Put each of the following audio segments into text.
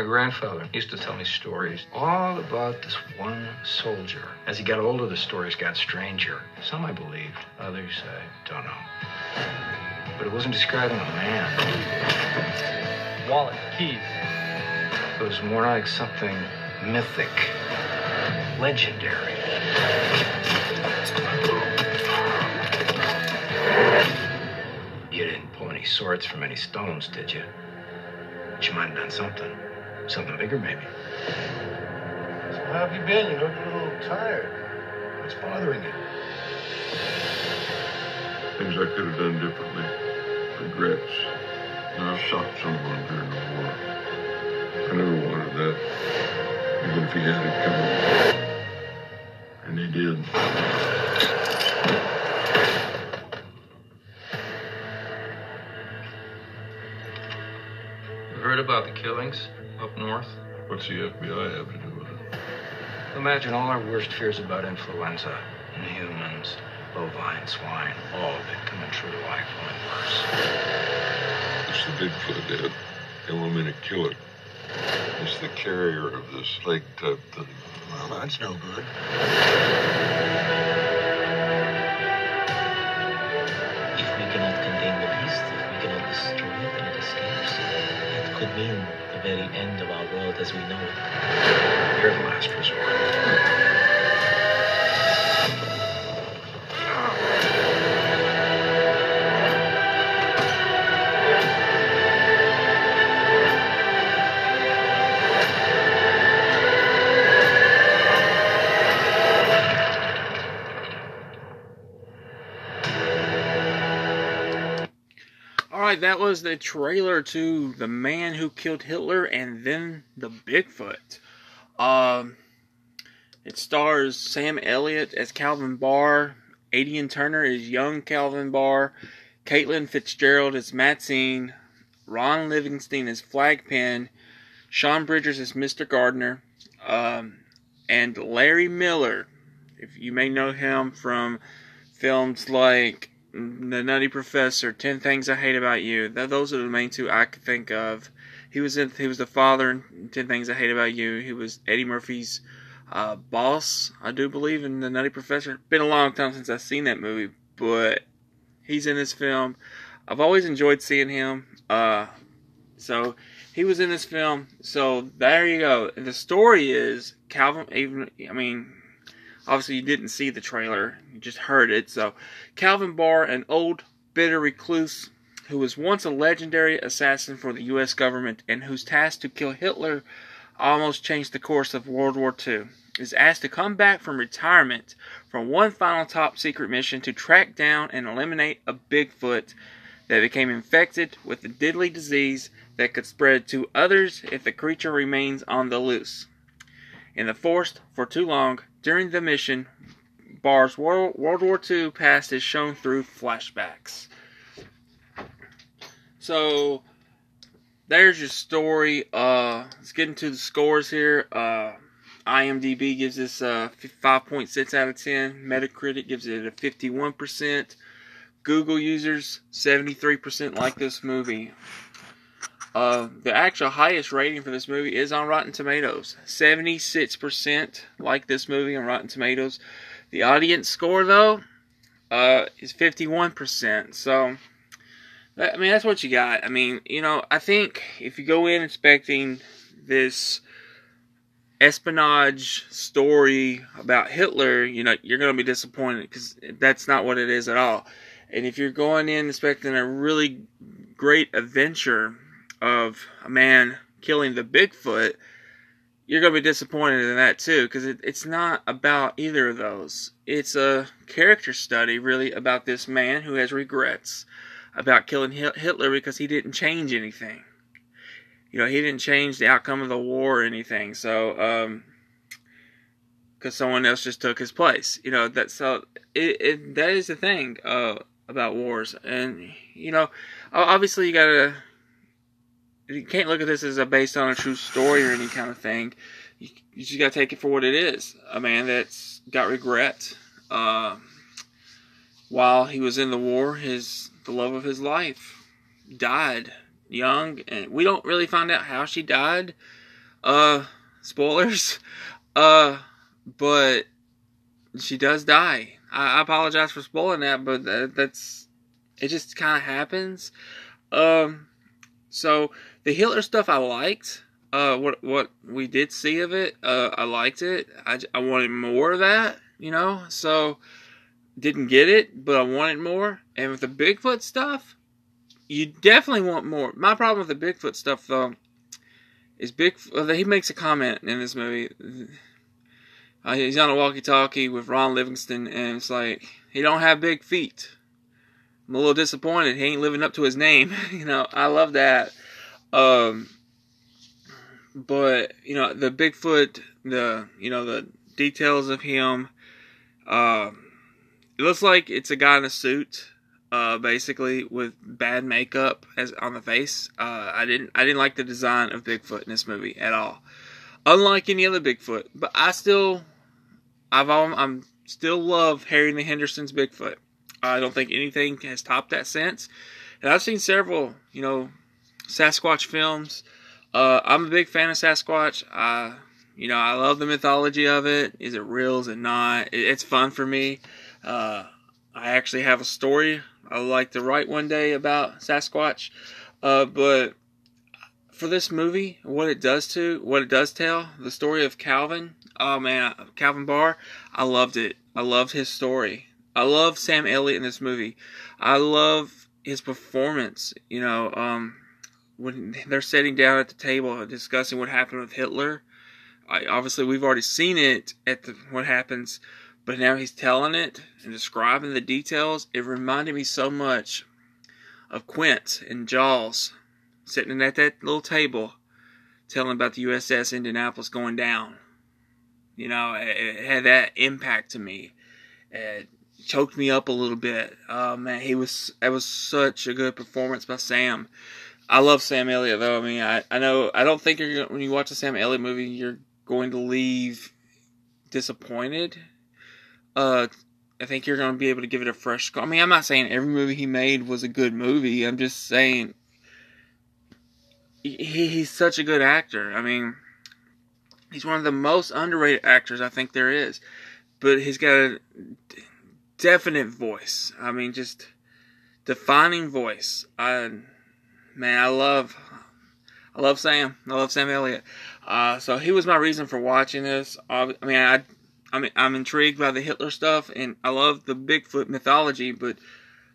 My grandfather used to tell me stories all about this one soldier. As he got older, the stories got stranger. Some I believed, others I don't know. But it wasn't describing a man. Wallet, keys. It was more like something mythic, legendary. You didn't pull any swords from any stones, did you? But you might have done something. Something bigger, maybe. So how have you been? You look a little tired. What's bothering you? Things I could have done differently. Regrets. I shot someone during the war. I never wanted that. Even if he had it coming. And he did. You heard about the killings up north? What's the FBI have to do with it? Imagine all our worst fears about influenza, in humans, bovine, swine, all of it coming true to life, only worse. It's the Bigfoot, Ed. They want me to kill it. It's the carrier of this leg type thing. Well, that's no good. End of our world as we know it. You're the last resort. That was the trailer to The Man Who Killed Hitler and then The Bigfoot. Um, it stars Sam Elliott as Calvin Barr, Aidan Turner as young Calvin Barr, Caitlin Fitzgerald as Maxine, Ron Livingston as Flagpin, Sean Bridgers as Mr. Gardner, um, and Larry Miller. If you may know him from films like the Nutty Professor, Ten Things I Hate About You. Th- those are the main two I could think of. He was in, he was the father in Ten Things I Hate About You. He was Eddie Murphy's uh, boss, I do believe, in the Nutty Professor. Been a long time since I've seen that movie, but he's in this film. I've always enjoyed seeing him. Uh, so he was in this film. So there you go. And The story is Calvin. Even I mean, obviously you didn't see the trailer, you just heard it. So Calvin Barr, an old bitter recluse who was once a legendary assassin for the U.S. government and whose task to kill Hitler almost changed the course of World War II, is asked to come back from retirement for one final top secret mission to track down and eliminate a Bigfoot that became infected with a deadly disease that could spread to others if the creature remains on the loose. In the forest for too long, during the mission, Barr's World, War II past is shown through flashbacks. So, there's your story. Uh, let's get into the scores here. Uh, IMDb gives this uh, 5.6 out of 10. Metacritic gives it a 51%. Google users, 73% like this movie. Uh, the actual highest rating for this movie is on Rotten Tomatoes. 76% like this movie on Rotten Tomatoes. The audience score, though, uh, is 51%. So, I mean, that's what you got. I mean, you know, I think if you go in expecting this espionage story about Hitler, you know, you're going to be disappointed because that's not what it is at all. And if you're going in expecting a really great adventure of a man killing the Bigfoot, you're going to be disappointed in that too because it, it's not about either of those. It's a character study, really, about this man who has regrets about killing Hitler because he didn't change anything. You know, he didn't change the outcome of the war or anything. So, um, because someone else just took his place. You know, that's so it, it that is the thing uh, about wars, and you know, obviously you gotta you can't look at this as a based on a true story or any kind of thing. You, you just gotta take it for what it is. A man that's got regret. Uh, while he was in the war, his the love of his life died young, and we don't really find out how she died. Uh, spoilers. Uh, but she does die. I, I apologize for spoiling that, but that, that's it. Just kind of happens. Um, so the Hitler stuff I liked. Uh, what what we did see of it, uh, I liked it. I, I wanted more of that, you know. So didn't get it, but I wanted more. And with the Bigfoot stuff, you definitely want more. My problem with the Bigfoot stuff, though, is Big. He makes a comment in this movie. Uh, he's on a walkie-talkie with Ron Livingston, and it's like he don't have big feet. I'm a little disappointed. He ain't living up to his name. you know, I love that. Um, but you know, the Bigfoot, the you know the details of him. Uh, it looks like it's a guy in a suit, uh, basically with bad makeup as on the face. Uh, I didn't I didn't like the design of Bigfoot in this movie at all. Unlike any other Bigfoot, but I still I've all, I'm still love Harry and the Hendersons Bigfoot. I don't think anything has topped that since. And I've seen several, you know, Sasquatch films. Uh, I'm a big fan of Sasquatch. I, you know, I love the mythology of it. Is it real? Is it not? It, it's fun for me. Uh, I actually have a story I would like to write one day about Sasquatch. Uh, but for this movie, what it does to, what it does tell, the story of Calvin. Oh man, Calvin Barr, I loved it. I loved his story. I love Sam Elliott in this movie. I love his performance. You know, um, when they're sitting down at the table discussing what happened with Hitler. I, obviously, we've already seen it at the, what happens, but now he's telling it and describing the details. It reminded me so much of Quint and Jaws sitting at that little table telling about the USS Indianapolis going down. You know, it, it had that impact to me. It choked me up a little bit. Oh man, he was that was such a good performance by Sam. I love Sam Elliott though. I mean, I, I know I don't think you're gonna, when you watch a Sam Elliott movie, you're going to leave disappointed. Uh, I think you're going to be able to give it a fresh. I mean, I'm not saying every movie he made was a good movie. I'm just saying he, he's such a good actor. I mean, he's one of the most underrated actors I think there is. But he's got a definite voice. I mean, just defining voice. I man, I love, I love Sam. I love Sam Elliott. Uh, so he was my reason for watching this. I mean, I, I mean, I'm intrigued by the Hitler stuff, and I love the Bigfoot mythology. But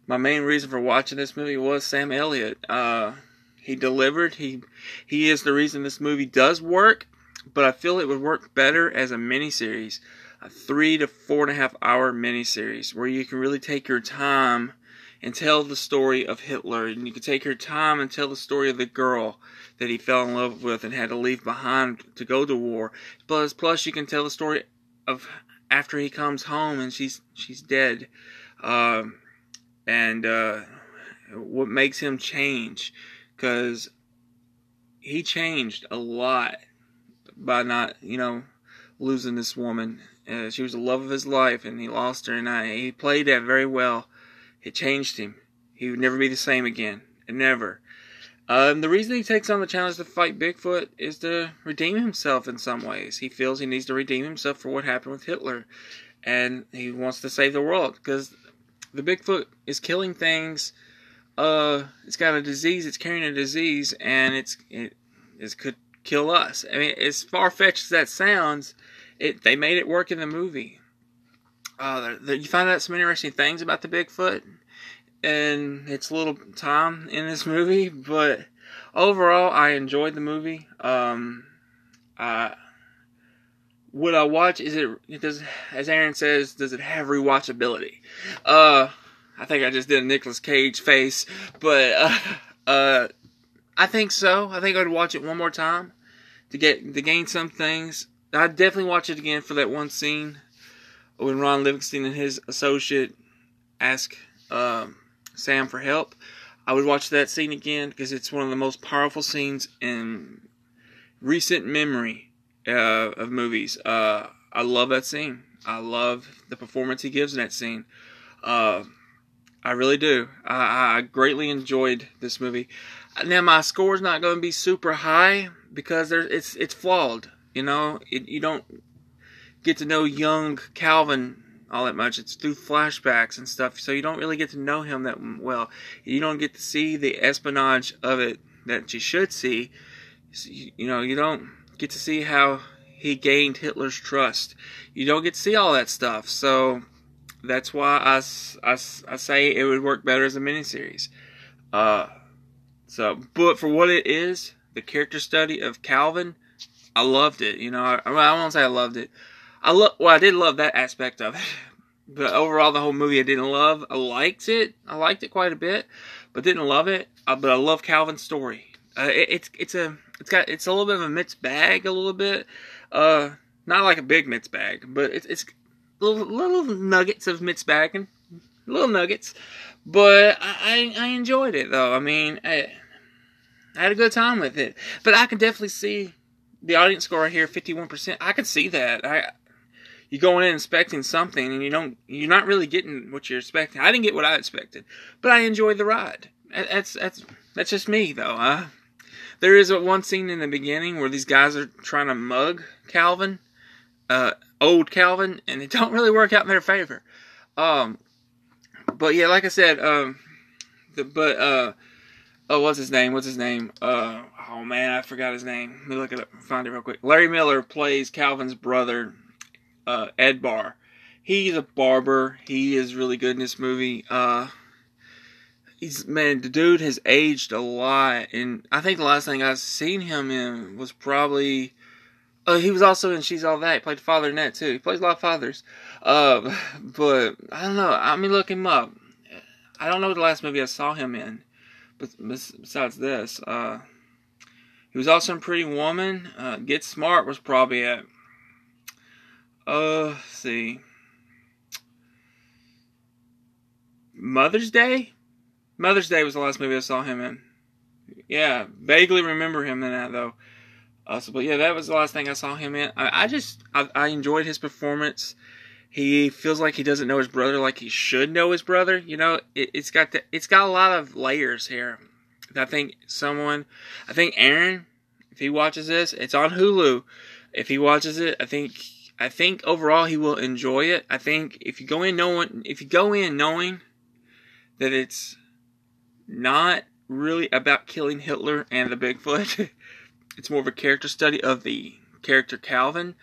my main reason for watching this movie was Sam Elliott. Uh, he delivered. He, he is the reason this movie does work. But I feel it would work better as a miniseries, a three to four and a half hour miniseries, where you can really take your time and tell the story of Hitler. And you can take your time and tell the story of the girl that he fell in love with and had to leave behind to go to war. Plus, plus you can tell the story of after he comes home and she's she's dead, um, and uh, what makes him change, because he changed a lot by not you know losing this woman. Uh, she was the love of his life, and he lost her, and I, he played that very well. It changed him. He would never be the same again. Never. Um, the reason he takes on the challenge to fight Bigfoot is to redeem himself in some ways. He feels he needs to redeem himself for what happened with Hitler. And he wants to save the world because the Bigfoot is killing things. Uh, it's got a disease. It's carrying a disease, and it's it, it could kill us. I mean, as far fetched as that sounds, it they made it work in the movie. Uh, you find out some interesting things about the Bigfoot and its little time in this movie, but overall, I enjoyed the movie. Um, uh, would I watch? Is it, it does as Aaron says? Does it have rewatchability? Uh, I think I just did a Nicolas Cage face, but uh, uh, I think so. I think I'd watch it one more time to get to gain some things. I'd definitely watch it again for that one scene when Ron Livingston and his associate ask um, Sam for help. I would watch that scene again because it's one of the most powerful scenes in recent memory uh, of movies. Uh, I love that scene. I love the performance he gives in that scene. Uh, I really do. I, I greatly enjoyed this movie. Now my score is not going to be super high because there's it's it's flawed. You know, it, you don't get to know young Calvin all that much. It's through flashbacks and stuff, so you don't really get to know him that well. You don't get to see the espionage of it that you should see. You know, you don't get to see how he gained Hitler's trust. You don't get to see all that stuff, so that's why I, I, I say it would work better as a miniseries. Uh, so, but for what it is, the character study of Calvin, I loved it. You know, I, I won't say I loved it. I love. Well, I did love that aspect of it, but overall, the whole movie I didn't love. I liked it. I liked it quite a bit, but didn't love it. Uh, but I love Calvin's story. Uh, it, it's it's a it's got it's a little bit of a mixed bag, a little bit. Uh, not like a big mixed bag, but it's it's little, little nuggets of mixed bagging, little nuggets. But I, I, I enjoyed it though. I mean, I, I had a good time with it. But I can definitely see the audience score here, fifty one percent. I can see that. I you going in expecting something and you don't you're not really getting what you're expecting. I didn't get what I expected, but I enjoyed the ride. That's that's that's just me though. Huh? There is one scene in the beginning where these guys are trying to mug Calvin, uh, old Calvin, and it don't really work out in their favor. Um, but yeah, like I said, um, the, but uh, oh, what's his name? What's his name? Uh, oh man, I forgot his name. Let me look it up, find it real quick. Larry Miller plays Calvin's brother, uh, Ed Barr. He's a barber. He is really good in this movie. Uh, he's man, the dude has aged a lot, and I think the last thing I've seen him in was probably uh, he was also in She's All That. He played Father in that too. He plays a lot of fathers. Uh, but I don't know. I mean, look him up. I don't know the last movie I saw him in, but besides this, uh, he was also in Pretty Woman. Uh, Get Smart was probably at. Uh, see. Mother's Day. Mother's Day was the last movie I saw him in. Yeah, vaguely remember him in that though. Uh, so, but yeah, that was the last thing I saw him in. I, I just I, I, enjoyed his performance. He feels like he doesn't know his brother like he should know his brother. You know, it, has got the, it's got a lot of layers here. I think someone, I think Aaron, if he watches this, it's on Hulu. If he watches it, I think I think overall he will enjoy it. I think if you go in knowing if you go in knowing that it's not really about killing Hitler and the Bigfoot. it's more of a character study of the character Calvin.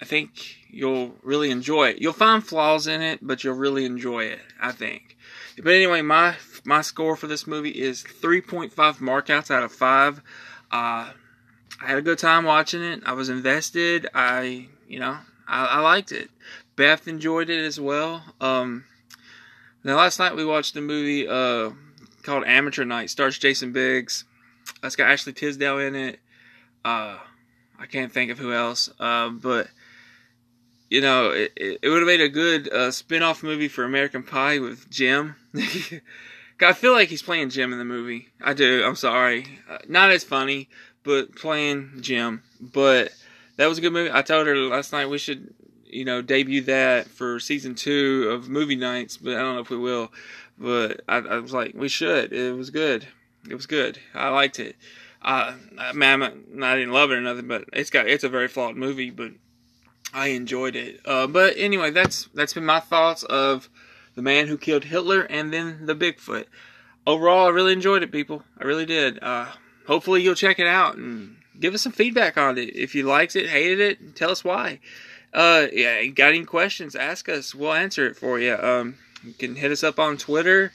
I think you'll really enjoy it. You'll find flaws in it, but you'll really enjoy it. I think. But anyway, my my score for this movie is 3.5 markouts out of five. Uh, I had a good time watching it. I was invested. I, you know, I, I liked it. Beth enjoyed it as well. Um, now last night we watched a movie uh, called Amateur Night. Stars Jason Biggs. It's got Ashley Tisdale in it. Uh, I can't think of who else. Uh, but you know, it, it would have made a good uh, spin-off movie for American Pie with Jim. I feel like he's playing Jim in the movie. I do. I'm sorry. Uh, not as funny, but playing Jim. But that was a good movie. I told her last night we should, you know, debut that for season two of movie nights, but I don't know if we will. But I, I was like, we should. It was good. It was good. I liked it. Uh, man, I didn't love it or nothing, but it's got it's a very flawed movie, but I enjoyed it. Uh, but anyway, that's that's been my thoughts of the man who killed Hitler and then the Bigfoot. Overall, I really enjoyed it, people. I really did. Uh, hopefully, you'll check it out and give us some feedback on it. If you liked it, hated it, tell us why. Uh, yeah, got any questions? Ask us. We'll answer it for you. Um, you can hit us up on Twitter.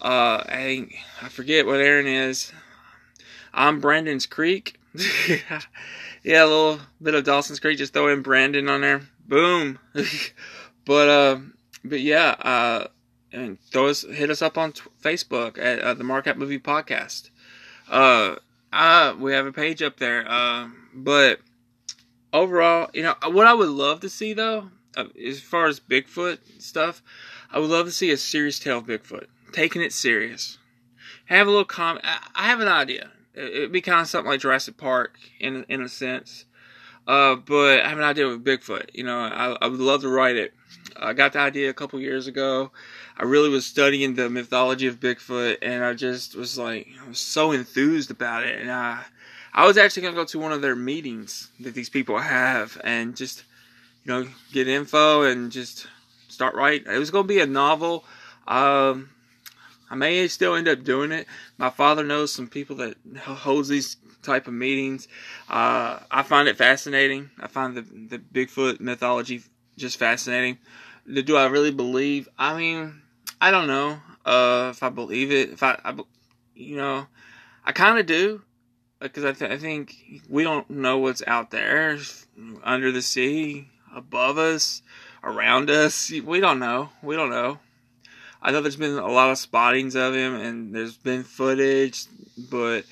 Uh, I I forget what Aaron is. I'm Brandon's Creek. yeah, a little bit of Dawson's Creek. Just throw in Brandon on there. Boom. but uh, but yeah. Uh, and throw us hit us up on t- Facebook at uh, the Mark Out Movie Podcast. Uh, uh, we have a page up there. Uh, but overall, you know what I would love to see though, uh, as far as Bigfoot stuff, I would love to see a serious tale of Bigfoot, taking it serious. Have a little comment. I have an idea. It'd be kind of something like Jurassic Park in in a sense. Uh, but I have an idea with Bigfoot. You know, I, I would love to write it. I got the idea a couple years ago. I really was studying the mythology of Bigfoot, and I just was like, I was so enthused about it, and I, I was actually gonna go to one of their meetings that these people have, and just, you know, get info and just start writing. It was gonna be a novel. Um, I may still end up doing it. My father knows some people that holds these type of meetings. Uh, I find it fascinating. I find the the Bigfoot mythology just fascinating. Do I really believe? I mean, I don't know uh, if I believe it. If I, I you know, I kind of do because I, th- I think we don't know what's out there under the sea, above us, around us. We don't know. We don't know. I know there's been a lot of spottings of him, and there's been footage, but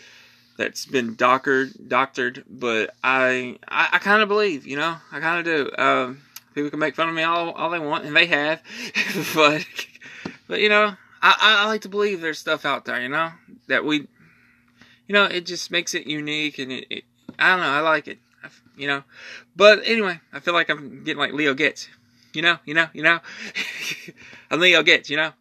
that's been doctored, doctored. But I, I, I kind of believe, you know, I kind of do. Um, people can make fun of me all, all they want, and they have, but, but you know, I, I like to believe there's stuff out there, you know, that we, you know, it just makes it unique, and it, it I don't know, I like it, you know. But anyway, I feel like I'm getting like Leo Getz, you know, you know, you know. I'm Leo Getz, you know.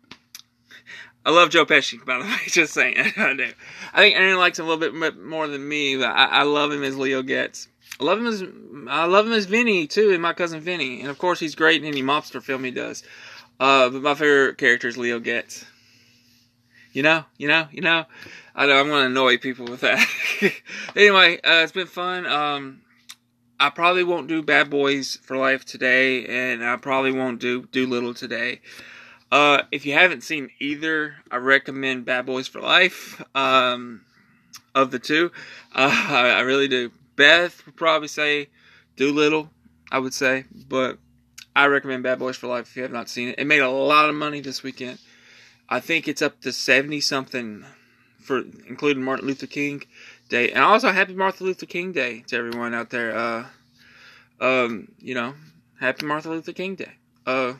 I love Joe Pesci, by the way. Just saying, I do. I think Aaron likes him a little bit more than me, but I, I love him as Leo Getz. I love him as I love him as Vinny too, and my cousin Vinny, and of course he's great in any mobster film he does. Uh, but my favorite character is Leo Getz. You know, you know, you know. I know I'm to annoy people with that. anyway, uh, it's been fun. Um, I probably won't do Bad Boys for Life today, and I probably won't do Dolittle today. Uh, if you haven't seen either, I recommend Bad Boys for Life. Um, of the two, uh, I, I, really do. Beth would probably say Dolittle, I would say, but I recommend Bad Boys for Life if you have not seen it. It made a lot of money this weekend. I think it's up to seventy something for including Martin Luther King. Day, and also happy Martin Luther King Day to everyone out there. Uh, um, you know, happy Martin Luther King Day. Uh,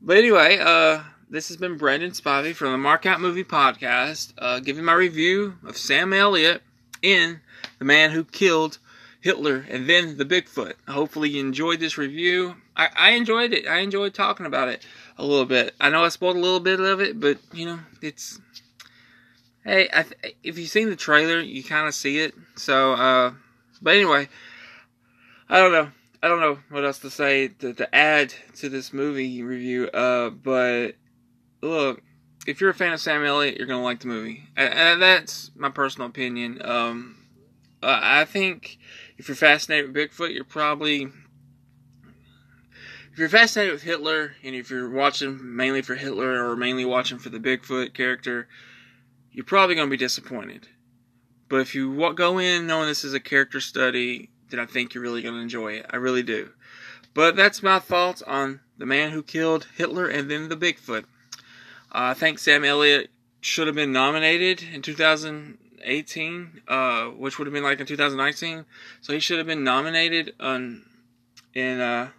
but anyway, uh, this has been Brandon Spivey from the Mark Out Movie Podcast, uh, giving my review of Sam Elliott in The Man Who Killed Hitler and then the Bigfoot. Hopefully, you enjoyed this review. I, I enjoyed it. I enjoyed talking about it a little bit. I know I spoiled a little bit of it, but you know, it's Hey, th- if you've seen the trailer, you kind of see it. So, uh, but anyway, I don't know. I don't know what else to say to, to add to this movie review. Uh, but look, if you're a fan of Sam Elliott, you're gonna like the movie. And, that's my personal opinion. Um, I think if you're fascinated with Bigfoot, you're probably if you're fascinated with Hitler, and if you're watching mainly for Hitler or mainly watching for the Bigfoot character, you're probably going to be disappointed. But if you go in knowing this is a character study, then I think you're really going to enjoy it. I really do. But that's my thoughts on the man who killed Hitler and then the Bigfoot. Uh, I think Sam Elliott should have been nominated in 2018, uh, which would have been like in 2019. So he should have been nominated on in uh,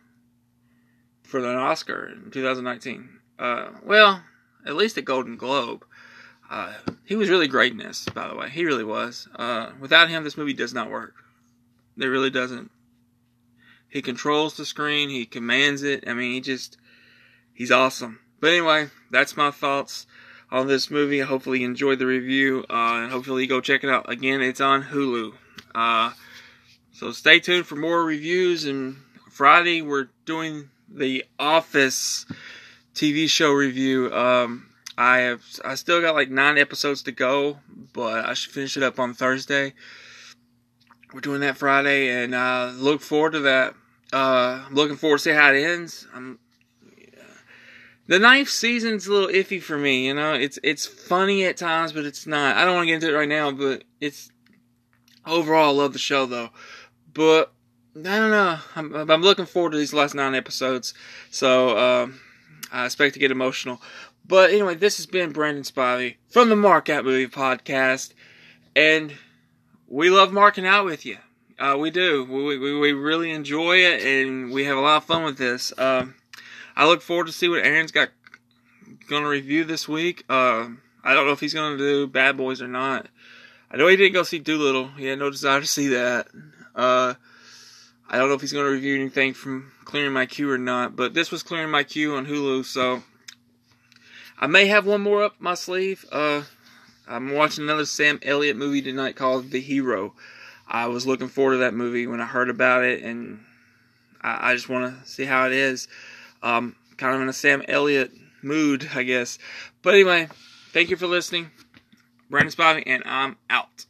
for an Oscar in 2019. Uh, well, at least a Golden Globe. Uh, he was really great in this, by the way. He really was. Uh, without him, this movie does not work. It really doesn't. He controls the screen. He commands it. I mean, he just, he's awesome. But anyway, that's my thoughts on this movie. Hopefully, you enjoyed the review. Uh, and hopefully, you go check it out. Again, it's on Hulu. Uh, so stay tuned for more reviews. And Friday, we're doing the Office TV show review. Um, I have I still got like nine episodes to go, but I should finish it up on Thursday. We're doing that Friday, and uh, look forward to that. Uh, I'm looking forward to see how it ends. I'm, the ninth season's a little iffy for me. You know, it's it's funny at times, but it's not. I don't want to get into it right now, but it's overall I love the show though. But I don't know. I'm, I'm looking forward to these last nine episodes, so uh, I expect to get emotional. But anyway, this has been Brandon Spivey from the Mark Out Movie Podcast, and we love marking out with you. Uh, we do. We, we, we really enjoy it, and we have a lot of fun with this. Um, I look forward to see what Aaron's got going to review this week. Uh, I don't know if he's going to do Bad Boys or not. I know he didn't go see Dolittle. He had no desire to see that. Uh, I don't know if he's going to review anything from Clearing My Queue or not, but this was Clearing My Queue on Hulu, so I may have one more up my sleeve. Uh, I'm watching another Sam Elliott movie tonight called The Hero. I was looking forward to that movie when I heard about it, and I, I just want to see how it is. Um, kind of in a Sam Elliott mood, I guess. But anyway, thank you for listening. Brandon Spivey, and I'm out.